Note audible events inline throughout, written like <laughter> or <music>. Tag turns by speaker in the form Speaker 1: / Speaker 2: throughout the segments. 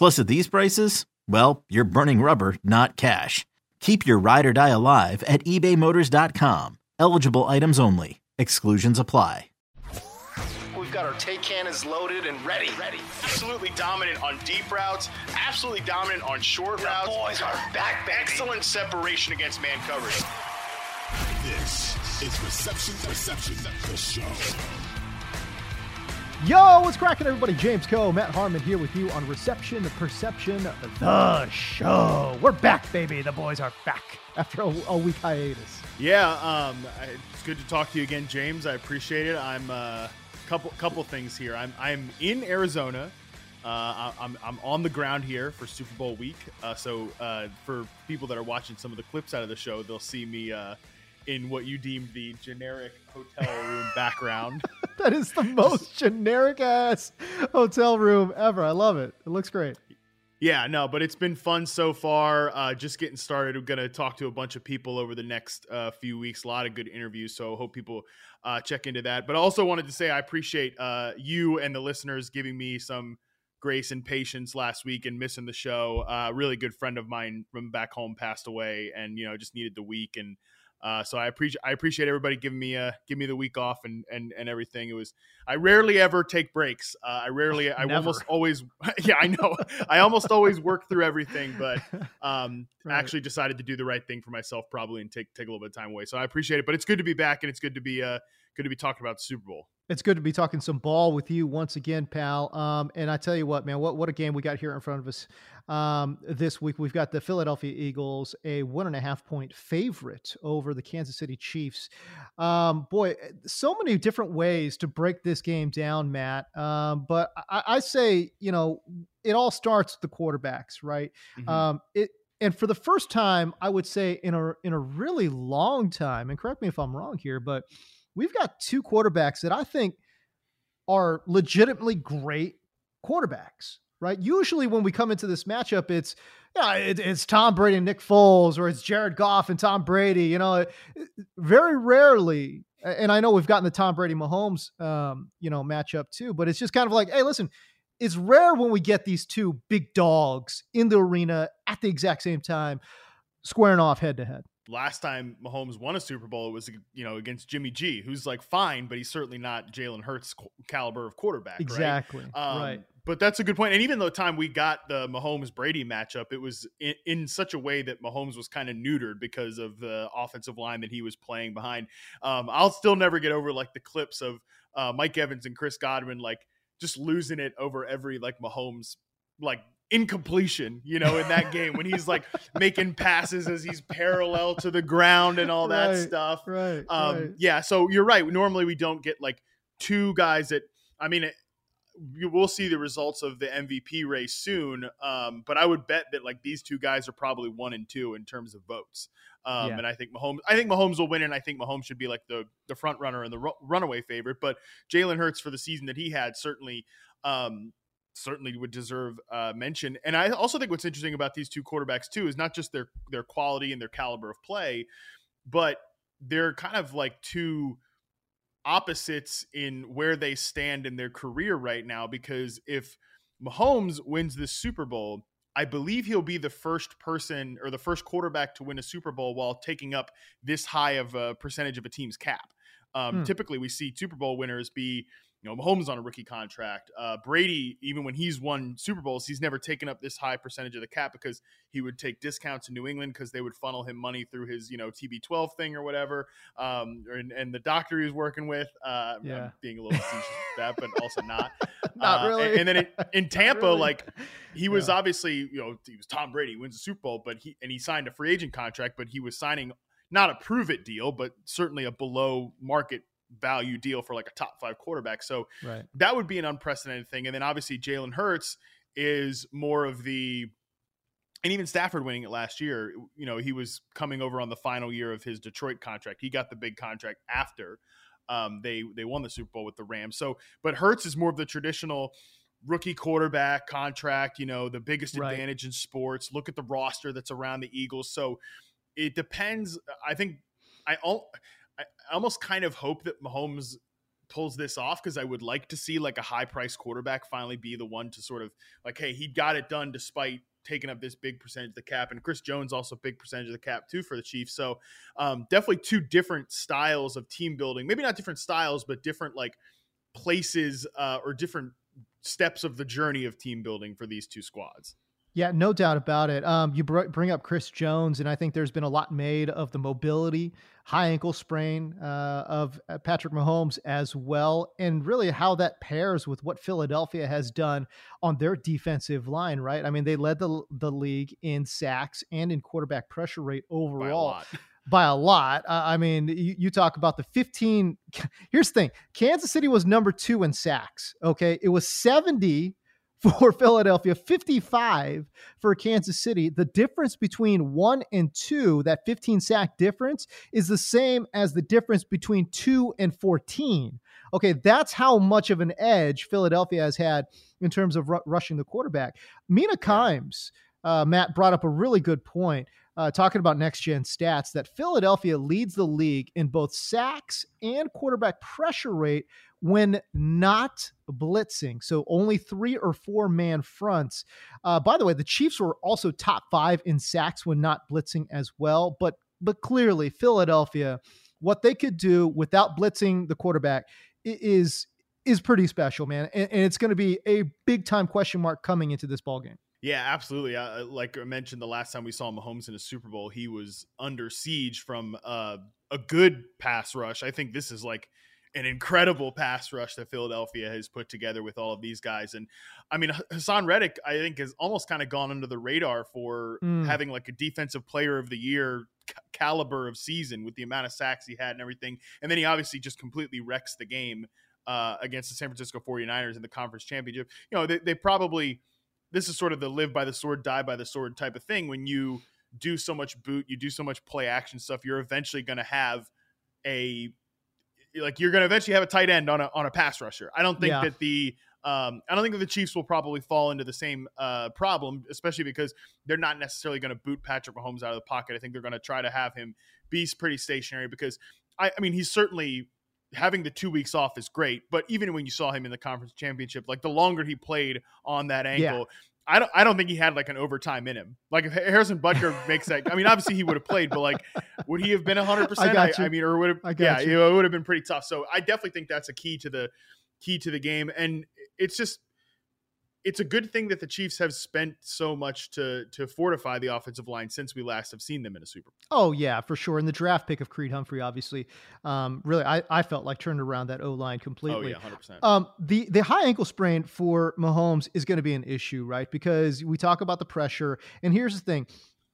Speaker 1: Plus, at these prices, well, you're burning rubber, not cash. Keep your ride or die alive at ebaymotors.com. Eligible items only. Exclusions apply.
Speaker 2: We've got our take cannons loaded and ready. Ready. Absolutely dominant on deep routes. Absolutely dominant on short
Speaker 3: The
Speaker 2: routes.
Speaker 3: boys are back, baby.
Speaker 2: Excellent separation against man coverage.
Speaker 4: This is Reception Perception, the show.
Speaker 5: Yo, what's cracking, everybody? James Koh, Matt Harmon here with you on Reception Perception, the show. We're back, baby. The boys are back after a, a week hiatus.
Speaker 6: Yeah, um, I- it's good to talk to you again, James. I appreciate it. I'm uh, couple couple things here. I'm I'm in Arizona. Uh, I'm I'm on the ground here for Super Bowl week. Uh, so uh, for people that are watching some of the clips out of the show, they'll see me uh, in what you deemed the generic hotel room <laughs> background.
Speaker 5: That is the most <laughs> generic ass hotel room ever. I love it. It looks great.
Speaker 6: Yeah, no, but it's been fun so far. Uh, just getting started. We're gonna talk to a bunch of people over the next uh, few weeks. A lot of good interviews, so hope people uh, check into that. But I also wanted to say I appreciate uh, you and the listeners giving me some grace and patience last week and missing the show. Uh, a really good friend of mine from back home passed away, and you know just needed the week and. Uh, so I appreciate I appreciate everybody giving me uh give me the week off and and and everything. It was I rarely ever take breaks. Uh, I rarely I <laughs>
Speaker 5: Never.
Speaker 6: almost always <laughs> yeah I know I almost always work through everything, but <laughs> um
Speaker 5: Right.
Speaker 6: actually decided to do the right thing for myself probably and take take a little bit of time away. So I appreciate it, but it's good to be back and it's good to be uh good to be talking about Super Bowl.
Speaker 5: It's good to be talking some ball with you once again, pal. Um, and I tell you what, man, what, what a game we got here in front of us um, this week. We've got the Philadelphia Eagles, a one and a half point favorite over the Kansas City Chiefs. Um, boy, so many different ways to break this game down, Matt. Um, but I, I say, you know, it all starts with the quarterbacks, right? Um, it and for the first time, I would say in a in a really long time, and correct me if I'm wrong here, but we've got two quarterbacks that I think are legitimately great quarterbacks, right? Usually when we come into this matchup, it's yeah, it, it's Tom Brady and Nick Foles, or it's Jared Goff and Tom Brady. You know, very rarely. And I know we've gotten the Tom Brady Mahomes, um, you know, matchup too, but it's just kind of like, hey, listen, it's rare when we get these two big dogs in the arena at the exact same time, squaring off head to head.
Speaker 6: Last time Mahomes won a Super Bowl, it was you know against Jimmy G, who's like fine, but he's certainly not Jalen Hurts caliber of quarterback. right?
Speaker 5: Exactly.
Speaker 6: Um,
Speaker 5: right.
Speaker 6: But that's a good point. And even the time we got the Mahomes Brady matchup, it was in, in such a way that Mahomes was kind of neutered because of the offensive line that he was playing behind. Um, I'll still never get over like the clips of uh, Mike Evans and Chris Godwin like just losing it over every like Mahomes like incompletion, you know, in that game when he's like making passes as he's parallel to the ground and all that
Speaker 5: Right,
Speaker 6: stuff.
Speaker 5: Right.
Speaker 6: Um,
Speaker 5: right.
Speaker 6: Yeah, so you're right. Normally we don't get like two guys that. I mean, it, you will see the results of the MVP race soon. Um, but I would bet that like these two guys are probably one and two in terms of votes. Um,
Speaker 5: Yeah.
Speaker 6: And I think Mahomes, I think Mahomes will win, and I think Mahomes should be like the the front runner and the ru- runaway favorite. But Jalen Hurts for the season that he had certainly. Um, certainly would deserve uh, mention and i also think what's interesting about these two quarterbacks too is not just their their quality and their caliber of play but they're kind of like two opposites in where they stand in their career right now because if Mahomes wins this Super Bowl, I believe he'll be the first person or the first quarterback to win a Super Bowl while taking up this high of a percentage of a team's cap. Um, hmm. Typically, we see Super Bowl winners be you know, Mahomes on a rookie contract. Uh, Brady, even when he's won Super Bowls, he's never taken up this high percentage of the cap because he would take discounts in New England because they would funnel him money through his, you know, TB12 thing or whatever. Um, and, and the doctor he was working with, uh, yeah. I'm being a little facetious with that, but also not. <laughs>
Speaker 5: not uh, really.
Speaker 6: And, and then it, <laughs> in Tampa, really. like he was yeah. obviously, you know, he was Tom Brady, wins the Super Bowl, but he and he signed a free agent contract, but he was signing not a prove it deal, but certainly a below market value deal for like a top five quarterback. So right. that would be an unprecedented thing. And then obviously Jalen Hurts is more of the and even Stafford winning it last year, you know, he was coming over on the final year of his Detroit contract. He got the big contract after um, they they won the Super Bowl with the Rams. So, but Hurts is more of the traditional rookie quarterback contract. You know, the biggest right. advantage in sports. Look at the roster that's around the Eagles. So it depends. I think I all I almost kind of hope that Mahomes pulls this off because I would like to see like a high price quarterback finally be the one to sort of like, hey, he got it done despite taking up this big percentage of the cap. And Chris Jones also big percentage of the cap too for the Chiefs. So um, definitely two different styles of team building. Maybe not different styles, but different like places uh, or different steps of the journey of team building for these two squads.
Speaker 5: Yeah, no doubt about it. Um, you br- bring up Chris Jones, and I think there's been a lot made of the mobility, high ankle sprain uh, of uh, Patrick Mahomes as well, and really how that pairs with what Philadelphia has done on their defensive line. Right? I mean, they led the the league in sacks and in quarterback pressure rate overall. by a lot. I mean, you, you, talk about the 15. <laughs> Here's the thing Kansas City was number two in sacks. Okay. It was 70 for <laughs> Philadelphia, 55 for Kansas City. The difference between one and two, that 15 sack difference, is the same as the difference between two and 14. Okay, that's how much of an edge Philadelphia has had in terms of r- rushing the quarterback. Mina Kimes, uh, Matt brought up a really good point. Uh, talking about next gen stats, that Philadelphia leads the league in both sacks and quarterback pressure rate when not blitzing. So only three or four man fronts. Uh, by the way, the Chiefs were also top five in sacks when not blitzing as well. But but clearly, Philadelphia, what they could do without blitzing the quarterback is is pretty special, man. And, and it's going to be a big time question mark coming into this ball game.
Speaker 6: Yeah, absolutely. Uh, like I mentioned, the last time we saw Mahomes in a Super Bowl, he was under siege from uh, a good pass rush. I think this is like an incredible pass rush that Philadelphia has put together with all of these guys. And I mean, Haason Reddick, I think, has almost kind of gone under the radar for mm. having like a defensive player of the year caliber of season with the amount of sacks he had and everything. And then he obviously just completely wrecks the game uh, against the San Francisco 49ers in the conference championship. You know, they, they probably, this is sort of the live by the sword, die by the sword type of thing. When you do so much boot, you do so much play action stuff, you're eventually going to have a like you're going to eventually have a tight end on a on a pass rusher. I don't think yeah. that the um, I don't think that the Chiefs will probably fall into the same uh, problem, especially because they're not necessarily going to boot Patrick Mahomes out of the pocket. I think they're going to try to have him be pretty stationary because I, I mean he's certainly having the two weeks off is great, but even when you saw him in the conference championship, like the longer he played on that ankle, yeah. I don't I don't think he had like an overtime in him. Like if Harrison Butker makes that, I mean, obviously he would have played, but like, would he have been hundred <laughs> percent? I, I, mean, or would have? Yeah, you. it would have been pretty tough. So I definitely think that's a key to the key to the game, and it's just it's a good thing that the Chiefs have spent so much to to fortify the offensive line since we last have seen them in a Super Bowl.
Speaker 5: Oh yeah, for sure. And the draft pick of Creed Humphrey, obviously, um, really, I, I felt like turned around that O line completely.
Speaker 6: Oh yeah, hundred percent.
Speaker 5: Um, the the high ankle sprain for Mahomes is going to be an issue, right? Because we talk about the pressure, and here's the thing: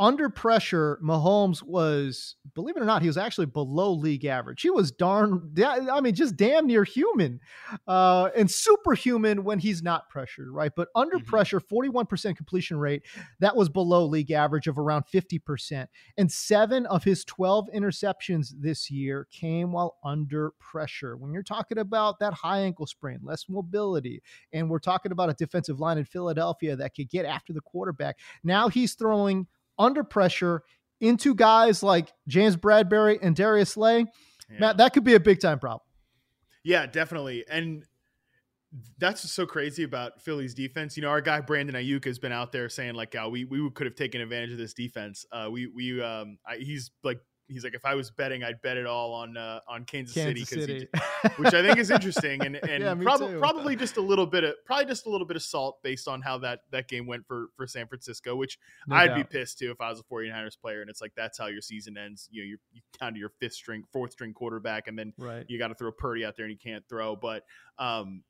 Speaker 5: under pressure, Mahomes was, believe it or not, he was actually below league average. He was darn, I mean, just damn near human uh, and superhuman when he's not pressured, right? But under mm-hmm. pressure, 41% completion rate, that was below league average of around 50%. And seven of his 12 interceptions this year came while under pressure. When you're talking about that high ankle sprain, less mobility, and we're talking about a defensive line in Philadelphia that could get after the quarterback, now he's throwing under pressure into guys like James Bradberry and Darius Slay, yeah. Matt, that could be a big time problem.
Speaker 6: Yeah, definitely. And that's what's so crazy about Philly's defense. You know, our guy Brandon Aiyuk has been out there saying like, "Oh, we we could have taken advantage of this defense." Uh, we we um, I, he's like he's like, if I was betting, I'd bet it all on uh, on Kansas,
Speaker 5: Kansas
Speaker 6: City,
Speaker 5: City.
Speaker 6: Which I think is <laughs> interesting and and
Speaker 5: Yeah,
Speaker 6: prob- probably just a little bit of probably just a little bit of salt based on how that that game went for for San Francisco, which
Speaker 5: No
Speaker 6: I'd be pissed too if I was a 49ers player and it's like that's how your season ends. You know, you're, you down to your fifth string, fourth string quarterback, and then
Speaker 5: Right.
Speaker 6: you got to throw Purdy out there and you can't throw. But um,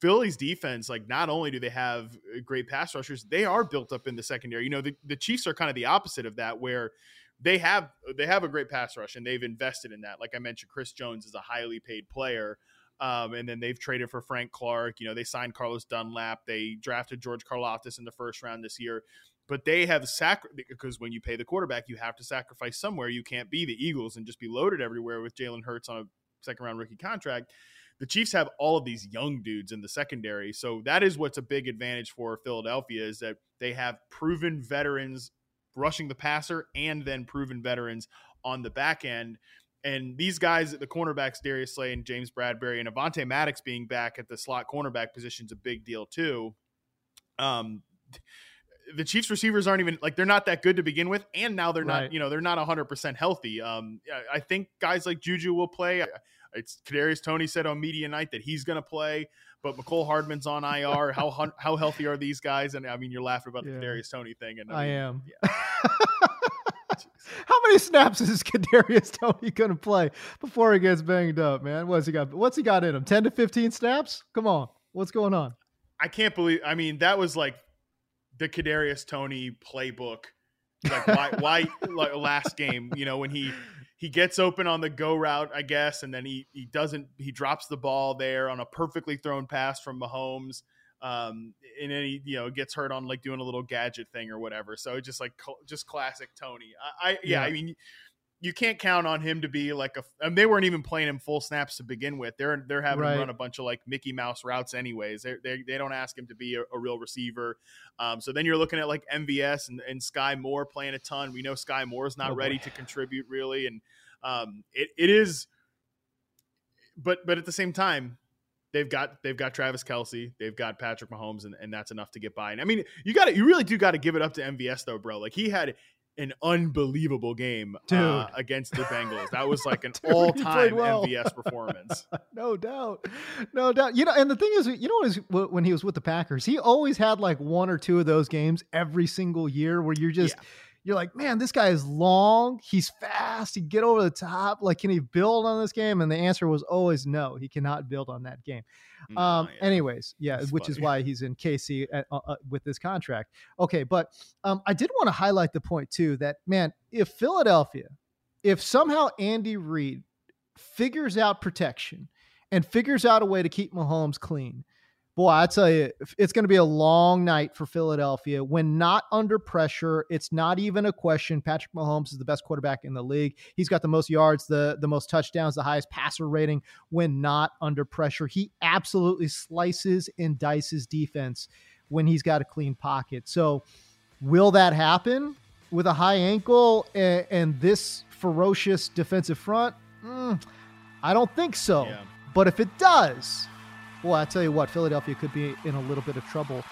Speaker 6: Philly's defense, like not only do they have uh, great pass rushers, they are built up in the secondary. You know, the, the Chiefs are kind of the opposite of that, where they have they have a great pass rush and they've invested in that. Like I mentioned, Chris Jones is a highly paid player. Um, and then they've traded for Frank Clark. You know, they signed Carlos Dunlap. They drafted George Karlaftis in the first round this year. But they have sac because when you pay the quarterback, you have to sacrifice somewhere. You can't be the Eagles and just be loaded everywhere with Jalen Hurts on a second round rookie contract. The Chiefs have all of these young dudes in the secondary. So that is what's a big advantage for Philadelphia is that they have proven veterans rushing the passer and then proven veterans on the back end. And these guys, the cornerbacks, Darius Slay and James Bradberry and Avonte Maddox being back at the slot cornerback position is a big deal too. Um, the Chiefs receivers aren't even like they're not that good to begin with, and now they're
Speaker 5: Right.
Speaker 6: not, you know, they're not 100 percent healthy. Um, I- I think guys like Juju will play. It's Kadarius Toney said on media night that he's going to play, but Mecole Hardman's on IR. how how healthy are these guys? And I mean, you're laughing about the
Speaker 5: Yeah.
Speaker 6: Kadarius Toney thing, and
Speaker 5: I
Speaker 6: mean,
Speaker 5: am.
Speaker 6: yeah. <laughs>
Speaker 5: How many snaps is <laughs> Kadarius Toney going to play before he gets banged up, man? What's he got? What's he got in him? Ten to fifteen snaps? Come on, what's going on?
Speaker 6: I can't believe. I mean, that was like the Kadarius Toney playbook. Like why? why? <laughs> Like last game, you know, when he he gets open on the go route, I guess, and then he he doesn't. He drops the ball there on a perfectly thrown pass from Mahomes. Um, and then he, you know, gets hurt on like doing a little gadget thing or whatever. So it's just like just classic Toney. I, I yeah,
Speaker 5: Yeah.
Speaker 6: I mean, you can't count on him to be like a. And they weren't even playing him full snaps to begin with. They're they're having
Speaker 5: Right.
Speaker 6: him run a bunch of like Mickey Mouse routes anyways. They they they don't ask him to be a, a real receiver. Um, so then you're looking at like MVS and, and Sky Moore playing a ton. We know Sky Moore is not
Speaker 5: Oh, boy.
Speaker 6: ready to contribute really, and um, it it is. But but at the same time, they've got they've got Travis Kelce, they've got Patrick Mahomes, and, and that's enough to get by. And I mean, you got to you really do got to give it up to MVS though, bro. Like he had an unbelievable game uh, against the Bengals. That was like an <laughs>
Speaker 5: Dude,
Speaker 6: all-time
Speaker 5: well.
Speaker 6: MVS performance. <laughs>
Speaker 5: No doubt, no doubt. You know, and the thing is, you know, is when he was with the Packers, he always had like one or two of those games every single year where you're just.
Speaker 6: Yeah.
Speaker 5: You're like, man, this guy is long. He's fast. He get over the top. Like, can he build on this game? And the answer was always no. He cannot build on that game.
Speaker 6: No,
Speaker 5: Um.
Speaker 6: yeah.
Speaker 5: Anyways, yeah,
Speaker 6: That's
Speaker 5: which is why he's in KC at, uh, uh, with this contract. Okay, but um, I did want to highlight the point too that man, if Philadelphia, if somehow Andy Reid figures out protection and figures out a way to keep Mahomes clean, boy, I tell you, it's going to be a long night for Philadelphia. When not under pressure, it's not even a question. Patrick Mahomes is the best quarterback in the league. He's got the most yards, the the most touchdowns, the highest passer rating when not under pressure. He absolutely slices and dices defense when he's got a clean pocket. So, will that happen with a high ankle and, and this ferocious defensive front? Mm, I don't think so.
Speaker 6: Yeah.
Speaker 5: But if it does, well, I tell you what, Philadelphia could be in a little bit of trouble.